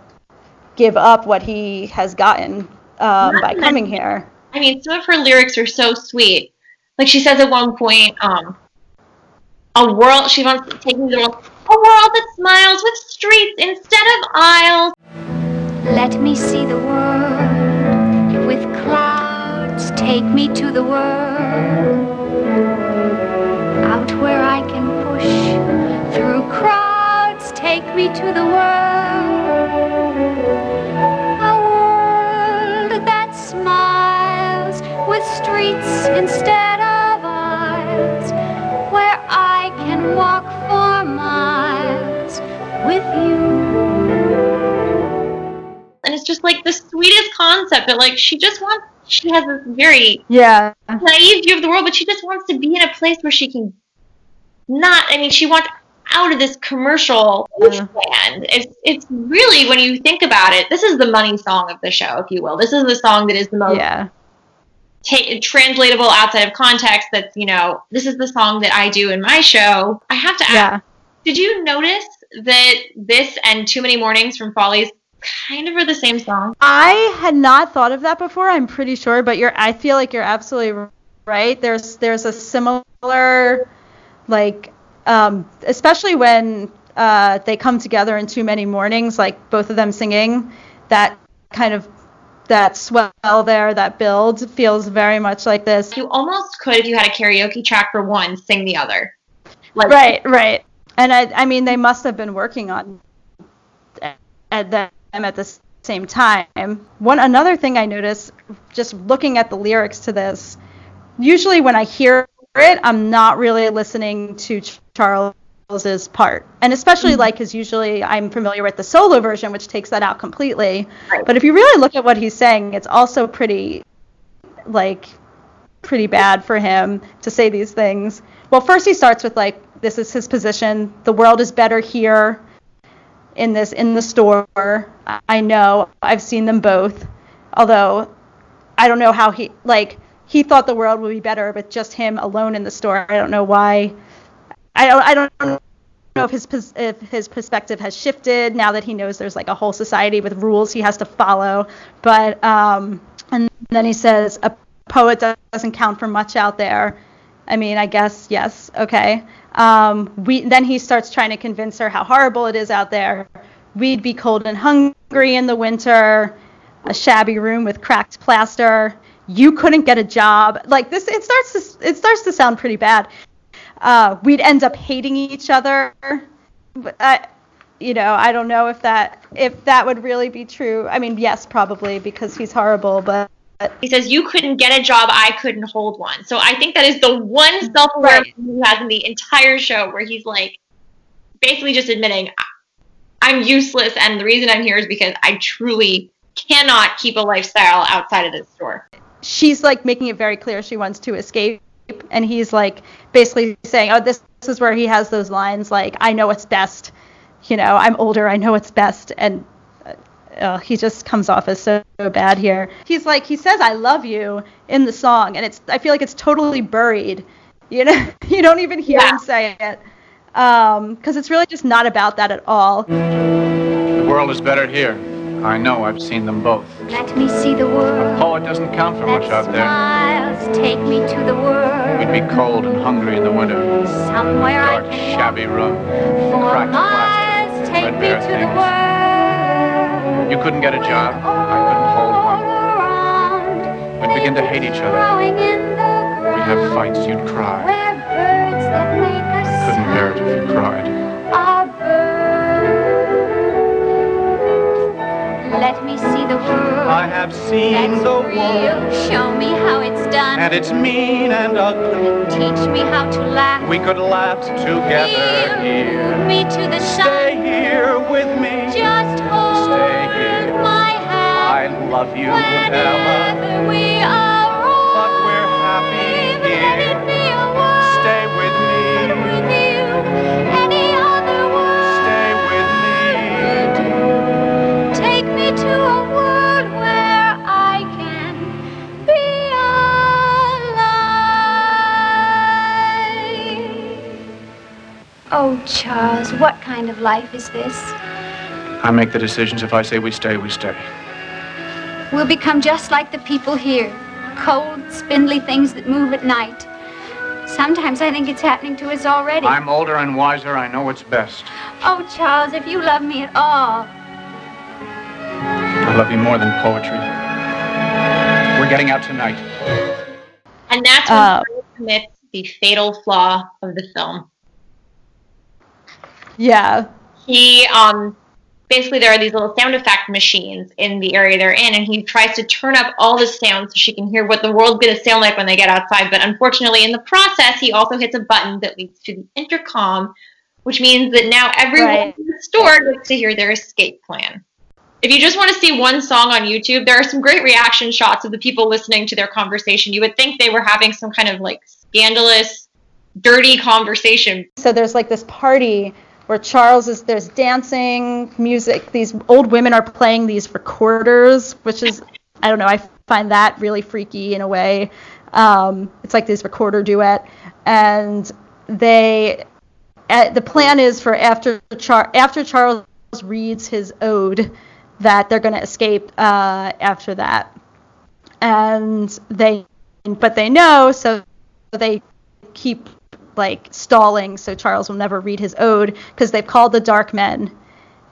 give up what he has gotten um, by coming here I mean, some of her lyrics are so sweet. Like she says at one point, um, a world, she wants to take me to a world that smiles with streets instead of aisles. Let me see the world with clouds. Take me to the world out where I can push through crowds. Take me to the world, a world that smiles with streets instead of aisles, where I can walk for miles with you. Like the sweetest concept that like she just wants she has this very Yeah. naive view of the world, but she just wants to be in a place where she can not I mean she wants out of this commercial Yeah. land. It's it's really when you think about it, this is the money song of the show, if you will. This is the song that is the most Yeah. ta- translatable outside of context. That's you know, this is the song that I do in my show. I have to ask, Yeah. did you notice that this and Too Many Mornings from Follies kind of are the same song? I had not thought of that before. I'm pretty sure, but you're. I feel like you're absolutely right. There's there's a similar, like, um, especially when uh, they come together in too many mornings, like both of them singing, that kind of that swell there, that build feels very much like this. You almost could, if you had a karaoke track for one, sing the other. Like, Right, right. And I, I mean, they must have been working on at them at the same time. One another thing I noticed, just looking at the lyrics to this, usually when I hear it, I'm not really listening to Charles's part, and especially mm-hmm. like because usually I'm familiar with the solo version, which takes that out completely. Right. But if you really look at what he's saying, it's also pretty, like, pretty bad for him to say these things. Well, first he starts with like, this is his position. The world is better here in this in the store. I- know. I've seen them both. Although I don't know how he like he thought the world would be better with just him alone in the store. I don't know why. I don't I don't know if his if his perspective has shifted now that he knows there's like a whole society with rules he has to follow. But um and then he says a poet doesn't count for much out there. I mean, I guess yes, okay. Um, we then he starts trying to convince her how horrible it is out there. We'd be cold and hungry in the winter, a shabby room with cracked plaster. You couldn't get a job. Like this, it starts to it starts to sound pretty bad. Uh, we'd end up hating each other. I, you know, I don't know if that if that would really be true. I mean, yes, probably because he's horrible, but Uh, he says, You couldn't get a job, I couldn't hold one. So I think that is the one self aware Right. he has in the entire show where he's like basically just admitting, "I- I'm useless, and the reason I'm here is because I truly cannot keep a lifestyle outside of this store. she's like making it very clear she wants to escape and he's like basically saying oh this, this is where he has those lines like i know what's best you know i'm older i know what's best and uh, uh, he just comes off as so, so bad here he's like he says i love you in the song and it's i feel like it's totally buried you know you don't even hear Yeah. him say it because it's really just not about that at all The world is better here. I know, I've seen them both. Let me see the A world. poet doesn't count for much that out there. smiles. Take me to the world. We'd be cold and hungry in the winter. Somewhere I Dark, can shabby room. walk for cracked miles. plaster, Take me threadbare to the world. You couldn't get a job. I couldn't hold one. around. We'd begin to hate each other. Growing in the We'd have fights, you'd cry. Where birds that make us Couldn't bear it if you cried. Let me see the world. I have seen That's the real. world, Show me how it's done. and it's mean and ugly. Teach me how to laugh. We could laugh together here. me to the Stay here with me. Just hold love you, we are wrong. but we're happy here. be a world Stay with me. with you. Any other world Stay with me. Take me to a world where I can be alive. Oh, Charles, what kind of life is this? I make the decisions. If I say we stay, we stay. We'll become just like the people here cold, spindly things that move at night. Sometimes I think it's happening to us already. I'm older and wiser. I know what's best. Oh, Charles, if you love me at all. I love you more than poetry. We're getting out tonight. And that's when Uh, Charles commits the fatal flaw of the film. yeah he um basically there are these little sound effect machines in the area they're in and he tries to turn up all the sounds so she can hear what the world's going to sound like when they get outside but unfortunately in the process he also hits a button that leads to the intercom which means that now everyone Right. in the store gets to hear their escape plan if you just want to see one song on YouTube, there are some great reaction shots of the people listening to their conversation. You would think they were having some kind of like scandalous, dirty conversation. So there's like this party where Charles is there's dancing, music. These old women are playing these recorders, which is I don't know. I find that really freaky in a way. Um, it's like this recorder duet, and they. Uh, the plan is for after Char- after Charles reads his ode that they're going to escape uh, after that, and they but they know so they keep like stalling so Charles will never read his ode because they've called the Dark Men,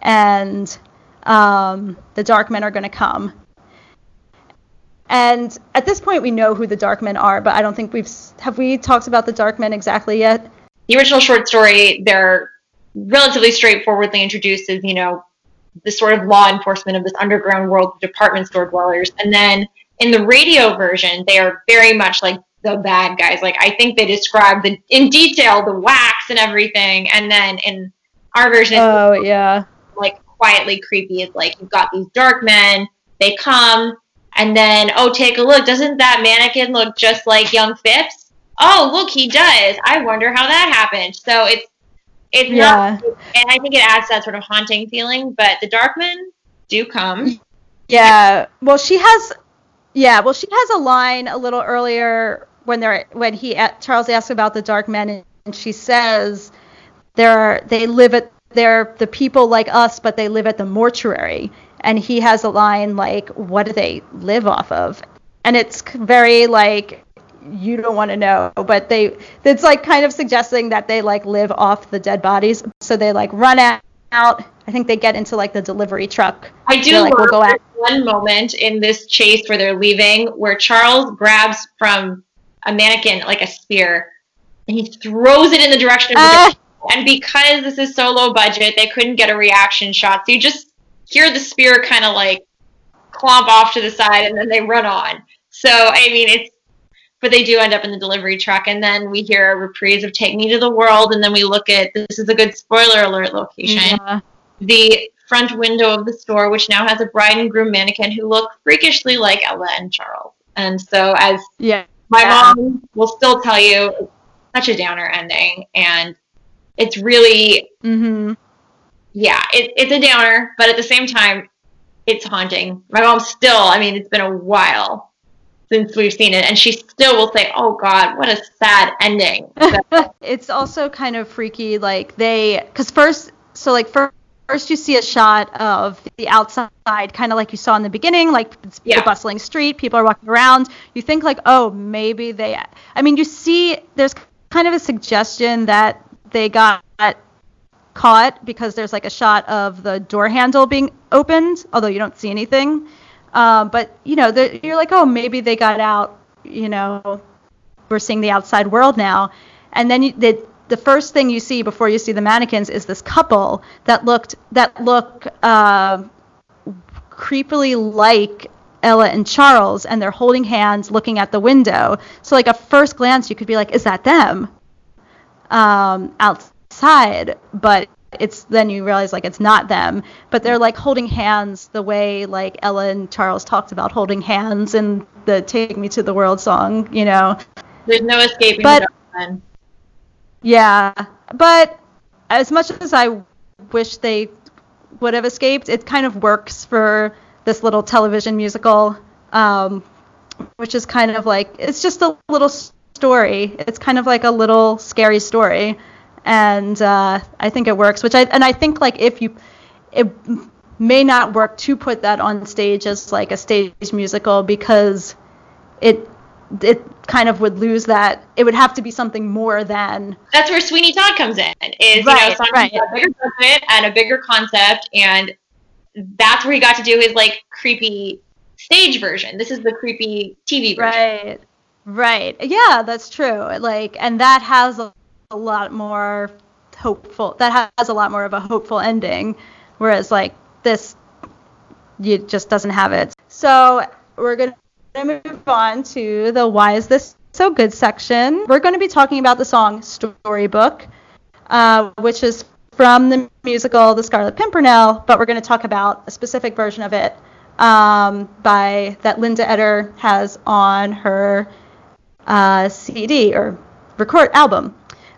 and um, the Dark Men are going to come. And at this point, we know who the Dark Men are, but I don't think we've have we talked about the Dark Men exactly yet. The original short story, they're relatively straightforwardly introduced as you know the sort of law enforcement of this underground world department store dwellers, and then in the radio version, they are very much like the bad guys. Like I think they describe the in detail the wax and everything, and then in our version, oh yeah, like quietly creepy. It's like you've got these dark men. They come, and then oh, take a look. Doesn't that mannequin look just like young Phipps? Oh, look, he does. I wonder how that happened. So it's it's yeah. not, and I think it adds that sort of haunting feeling. But the dark men do come. Yeah. Well, she has. Yeah. Well, she has a line a little earlier when they're when he Charles asks about the dark men and she says they're they live at they're the people like us but they live at the mortuary and he has a line like what do they live off of and it's very like you don't want to know but they it's like kind of suggesting that they like live off the dead bodies so they like run out I think they get into like the delivery truck. I do like, we'll go out. one moment in this chase where they're leaving where Charles grabs from a mannequin like a spear, and he throws it in the direction of the uh. And because this is so low budget, they couldn't get a reaction shot. So you just hear the spear kind of like clomp off to the side, and then they run on. So I mean, it's but they do end up in the delivery truck, and then we hear a reprise of "Take Me to the World," and then we look at this is a good spoiler alert location. Yeah. The front window of the store, which now has a bride and groom mannequin who look freakishly like Ella and Charles. And so, as yeah, my yeah. mom will still tell you such a downer ending, and it's really, mm-hmm. yeah, it, it's a downer, but at the same time, it's haunting. My mom still, I mean, it's been a while since we've seen it, and she still will say, "Oh God, what a sad ending." it's also kind of freaky, like they, because first, so like first first you see a shot of the outside, kind of like you saw in the beginning, like it's yeah. the bustling street, people are walking around. You think like, oh, maybe they. I mean, you see, there's kind of a suggestion that they got caught because there's like a shot of the door handle being opened, although you don't see anything. Um, but you know, you're like, oh, maybe they got out. You know, we're seeing the outside world now, and then you, they, the first thing you see before you see the mannequins is this couple that looked that look uh, creepily like Ella and Charles, and they're holding hands, looking at the window. So like a first glance, you could be like, is that them um, outside? But it's then you realize like it's not them, but they're like holding hands the way like Ella and Charles talked about holding hands in the "Take Me to the World" song, you know. There's no escaping but, the yeah, but as much as I wish they would have escaped, it kind of works for this little television musical, um, which is kind of like it's just a little story. It's kind of like a little scary story, and uh, I think it works. Which I and I think like if you it may not work to put that on stage as like a stage musical because it it kind of would lose that. It would have to be something more than. That's where Sweeney Todd comes in. Is right, you know right. a bigger budget and a bigger concept, and that's where he got to do his like creepy stage version. This is the creepy TV version. Right. Right. Yeah, that's true. Like, and that has a, a lot more hopeful. That has a lot more of a hopeful ending, whereas like this, it just doesn't have it. So we're gonna going to move on to the Why Is This So Good section. We're going to be talking about the song Storybook, uh, which is from the musical The Scarlet Pimpernel, but we're going to talk about a specific version of it um, by that Linda Eder has on her uh, CD or record album.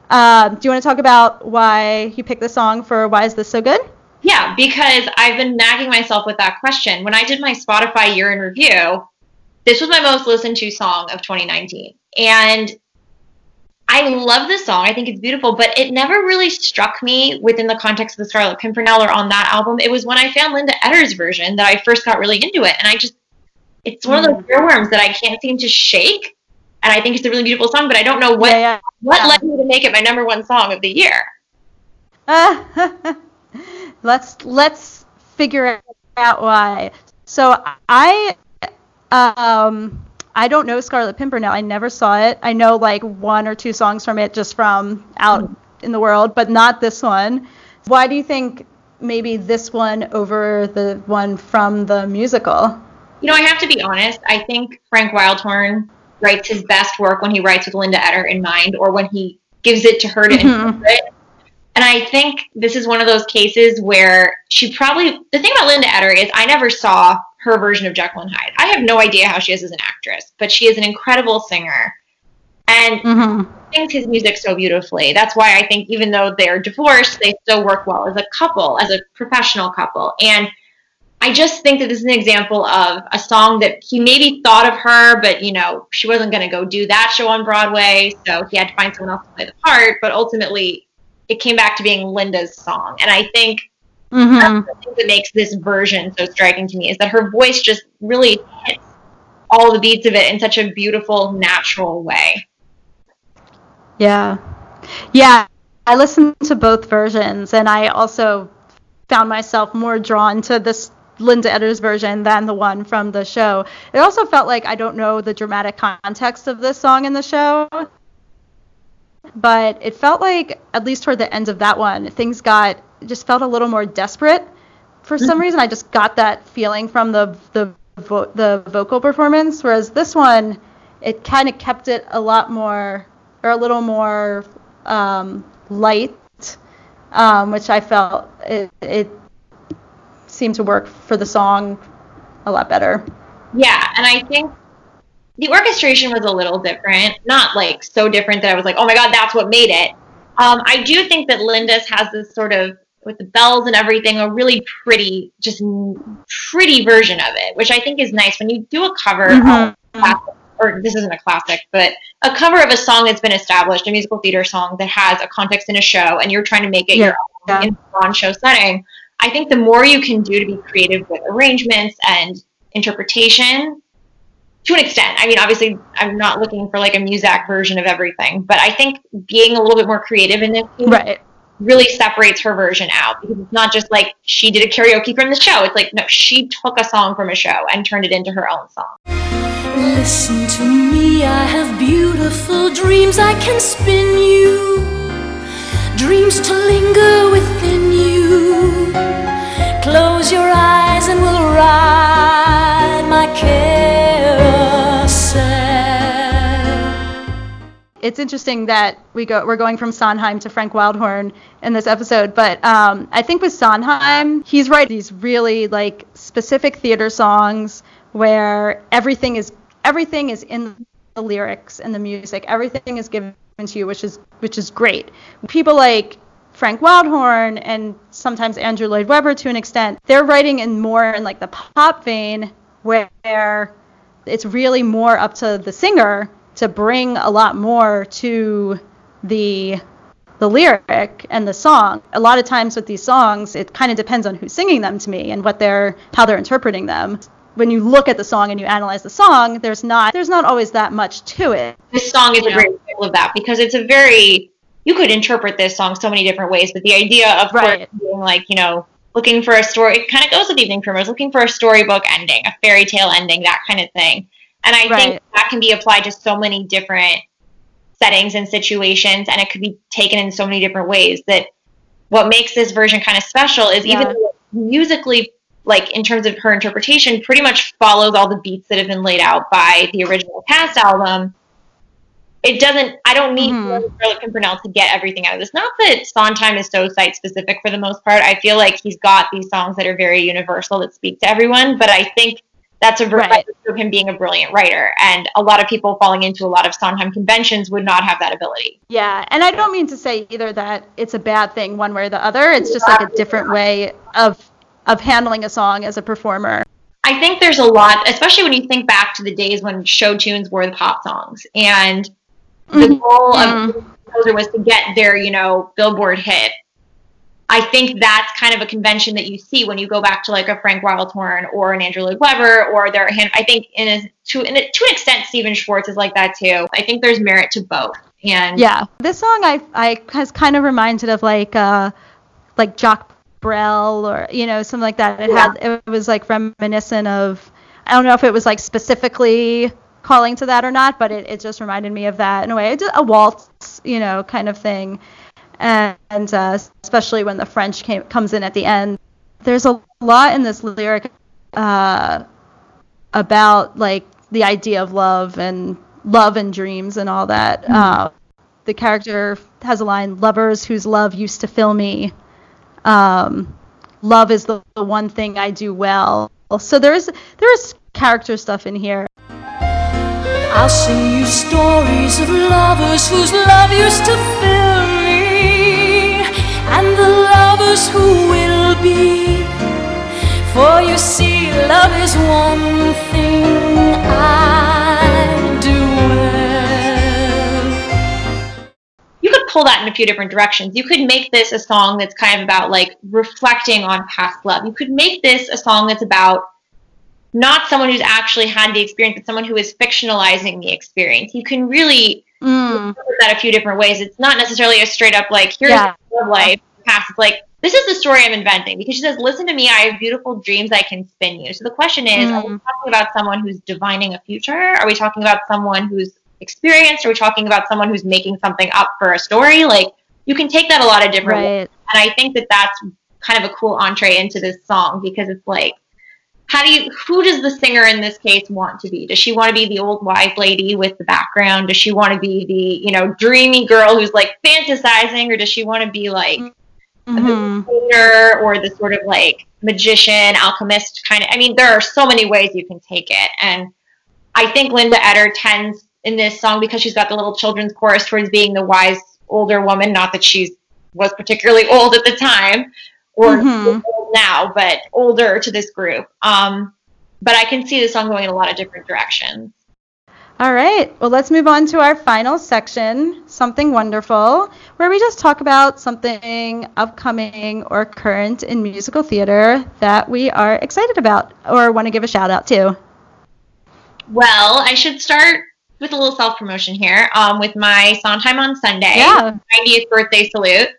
Uh, do you want to talk about why you picked the song for Why Is This So Good? Yeah, because I've been nagging myself with that question. When I did my Spotify year in review, this was my most listened to song of 2019. And I love this song. I think it's beautiful, but it never really struck me within the context of the Scarlet Pimpernel or on that album. It was when I found Linda Eder's version that I first got really into it. And I just, it's one of those mm. earworms that I can't seem to shake. And I think it's a really beautiful song, but I don't know what yeah, yeah. what yeah. led me to make it my number one song of the year. Uh, let's let's figure out why. So I um I don't know Scarlet Pimpernel. I never saw it. I know like one or two songs from it just from out in the world, but not this one. Why do you think maybe this one over the one from the musical? You know, I have to be honest. I think Frank Wildhorn writes his best work when he writes with Linda Eder in mind or when he gives it to her to mm-hmm. interpret. And I think this is one of those cases where she probably, the thing about Linda Eder is I never saw her version of Jekyll and Hyde. I have no idea how she is as an actress, but she is an incredible singer and mm-hmm. sings his music so beautifully. That's why I think even though they're divorced, they still work well as a couple, as a professional couple. And I just think that this is an example of a song that he maybe thought of her, but you know, she wasn't going to go do that show on Broadway, so he had to find someone else to play the part. But ultimately, it came back to being Linda's song, and I think Mm-hmm. That's the thing that makes this version so striking to me is that her voice just really hits all the beats of it in such a beautiful, natural way. Yeah. Yeah. I listened to both versions and I also found myself more drawn to this Linda Eder's version than the one from the show. It also felt like I don't know the dramatic context of this song in the show, but it felt like at least toward the end of that one, things got just felt a little more desperate for some mm-hmm. reason. I just got that feeling from the the vo- the vocal performance, whereas this one, it kind of kept it a lot more or a little more um, light, um, which I felt it, it seemed to work for the song a lot better. Yeah, and I think the orchestration was a little different. Not like so different that I was like, oh my god, that's what made it. Um, I do think that Linda's has this sort of with the bells and everything, a really pretty, just pretty version of it, which I think is nice. When you do a cover mm-hmm. classic, or this isn't a classic, but a cover of a song that's been established, a musical theater song that has a context in a show, and you're trying to make it yeah. your own yeah. in a on-show setting. I think the more you can do to be creative with arrangements and interpretation, to an extent. I mean, obviously, I'm not looking for like a Muzak version of everything, but I think being a little bit more creative in this, right really separates her version out because it's not just like she did a karaoke from the show. It's like, no, she took a song from a show and turned it into her own song. Listen to me, I have beautiful dreams I can spin you, dreams to linger within you. Close your eyes and we'll ride it's interesting that we go we're going from Sondheim to Frank Wildhorn in this episode, but um, I think with Sondheim, he's right. These really like specific theater songs where everything is everything is in the lyrics and the music. Everything is given to you, which is which is great. People like Frank Wildhorn and sometimes Andrew Lloyd Webber to an extent, they're writing in more in like the pop vein where it's really more up to the singer to bring a lot more to the the lyric and the song. A lot of times with these songs, it kind of depends on who's singing them to me and what they're how they're interpreting them. When you look at the song and you analyze the song, there's not there's not always that much to it. This song is a great example of that because it's a very you could interpret this song so many different ways, but the idea of right. being like, you know, looking for a story, it kind of goes with Evening Primrose, looking for a storybook ending, a fairy tale ending, that kind of thing. And I right. think that can be applied to so many different settings and situations, and it could be taken in so many different ways. That what makes this version kind of special is yeah. even musically, like in terms of her interpretation, pretty much follows all the beats that have been laid out by the original cast album. it doesn't i don't need Mhm. Scarlet Pimpernel to get everything out of this not that sondheim is so site specific for the most part i feel like he's got these songs that are very universal that speak to everyone but i think that's a Right. reflection of him being a brilliant writer and a lot of people falling into a lot of sondheim conventions would not have that ability Yeah, and I don't mean to say either that it's a bad thing one way or the other. It's just like a different way of of handling a song as a performer. I think there's a lot, especially when you think back to the days when show tunes were the pop songs, and the Mhm. goal of the composer was to get their, you know, Billboard hit. I think that's kind of a convention that you see when you go back to like a Frank Wildhorn or an Andrew Lloyd Webber or their hand. I think in a, to in a, to an extent, Stephen Schwartz is like that too. I think there's merit to both, and Yeah, this song I I has kind of reminded of like uh like Jacques Brel or you know something like that. It had it was like reminiscent of I don't know if it was like specifically calling to that or not, but it, it just reminded me of that in a way. It's a waltz, you know, kind of thing, and, and uh, especially when the French came, comes in at the end. There's a lot in this lyric uh, about like the idea of love and love and dreams and all that. Uh, the character has a line, "Lovers whose love used to fill me." Um, love is the, the one thing I do well. So there's there's character stuff in here. I'll sing you stories of lovers whose love used to fill me, and the lovers who will be. For you see, love is one thing I do well. you could pull that in a few different directions. You could make this a song that's kind of about like reflecting on past love. You could make this a song that's about not someone who's actually had the experience, but someone who is fictionalizing the experience. You can really Mm, that a few different ways. It's not necessarily a straight up like here's Yeah. life past. It's like this is the story I'm inventing because she says, "Listen to me, I have beautiful dreams I can spin you." So the question is, are we Mm. talking about someone who's divining a future? Are we talking about someone who's experienced? Are we talking about someone who's making something up for a story? Like you can take that a lot of different ways, and I think that that's kind of a cool entree into this song because it's like. How do you? Who does the singer in this case want to be? Does she want to be the old wise lady with the background? Does she want to be the you know dreamy girl who's like fantasizing, or does she want to be like Mhm. painter or the sort of like magician, alchemist kind of. I mean, there are so many ways you can take it, and I think Linda Eder tends in this song because she's got the little children's chorus towards being the wise older woman. Not that she's was particularly old at the time or Mhm. old now, but older to this group. Um, but I can see the song going in a lot of different directions. All right. Well, let's move on to our final section, something wonderful, where we just talk about something upcoming or current in musical theater that we are excited about or want to give a shout out to. Well, I should start with a little self promotion here um, with my Sondheim on Sunday. Yeah. 90th birthday salute,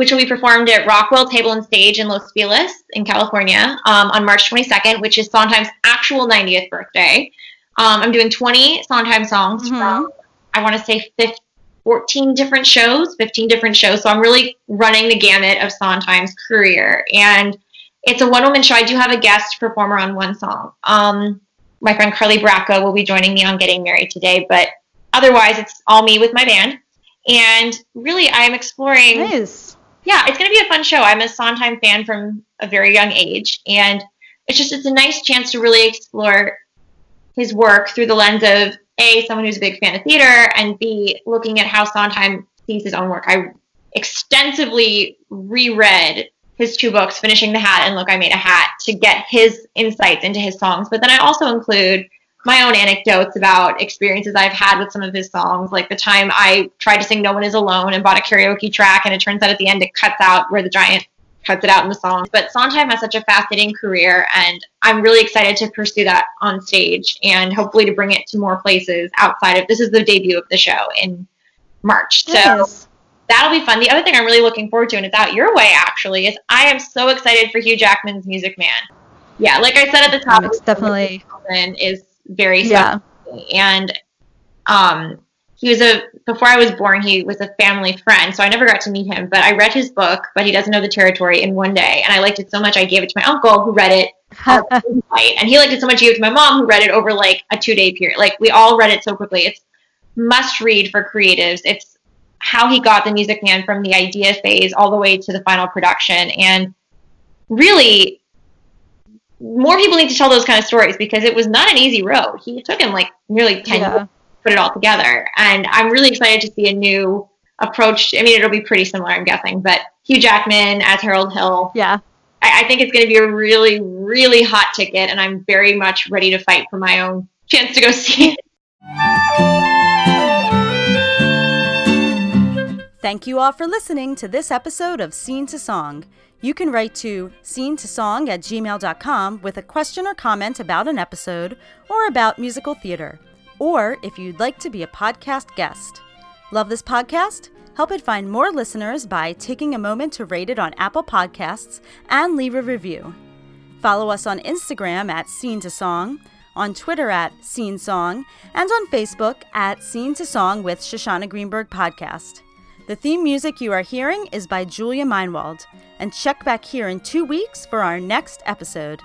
which will be performed at Rockwell Table and Stage in Los Feliz in California um, on March 22nd, which is Sondheim's actual 90th birthday. Um, I'm doing 20 Sondheim songs Mhm. from, I want to say, 15, 14 different shows, 15 different shows. So I'm really running the gamut of Sondheim's career. And it's a one woman show. I do have a guest performer on one song. Um, my friend Carly Bracco will be joining me on Getting Married today, but otherwise, it's all me with my band. And really, I'm exploring Nice. Yeah, it's going to be a fun show. I'm a Sondheim fan from a very young age, and it's just it's a nice chance to really explore his work through the lens of a someone who's a big fan of theater, and b looking at how Sondheim sees his own work. I extensively reread his two books, Finishing the Hat and Look, I Made a Hat, to get his insights into his songs. But then I also include my own anecdotes about experiences I've had with some of his songs, like the time I tried to sing No One Is Alone and bought a karaoke track, and it turns out at the end it cuts out where the giant cuts it out in the song. But Sondheim has such a fascinating career, and I'm really excited to pursue that on stage and hopefully to bring it to more places outside of this is the debut of the show in March. So Nice. that'll be fun. The other thing I'm really looking forward to, and it's out your way actually, is I am so excited for Hugh Jackman's Music Man. Yeah, like I said at the top, um, It's definitely is very yeah. and um he was a before I was born he was a family friend so I never got to meet him but I read his book but he doesn't know the territory in one day and I liked it so much I gave it to my uncle who read it and he liked it so much he gave it to my mom who read it over like a two day period like we all read it so quickly it's must read for creatives. It's how he got the Music Man from the idea phase all the way to the final production. And really, more people need to tell those kind of stories because it was not an easy road. He took him like nearly 10 Yeah. years to put it all together. And I'm really excited to see a new approach. I mean, it'll be pretty similar, I'm guessing, but Hugh Jackman as Harold Hill. Yeah. I, I think it's going to be a really, really hot ticket, and I'm very much ready to fight for my own chance to go see it. Thank you all for listening to this episode of Scene to Song. You can write to scene to song at gmail.com with a question or comment about an episode or about musical theater, or if you'd like to be a podcast guest. Love this podcast? Help it find more listeners by taking a moment to rate it on Apple Podcasts and leave a review. Follow us on Instagram at Scene to Song, on Twitter at Scene Song, and on Facebook at Scene to Song with Shoshana Greenberg Podcast. The theme music you are hearing is by Julia Meinwald, and check back here in two weeks for our next episode.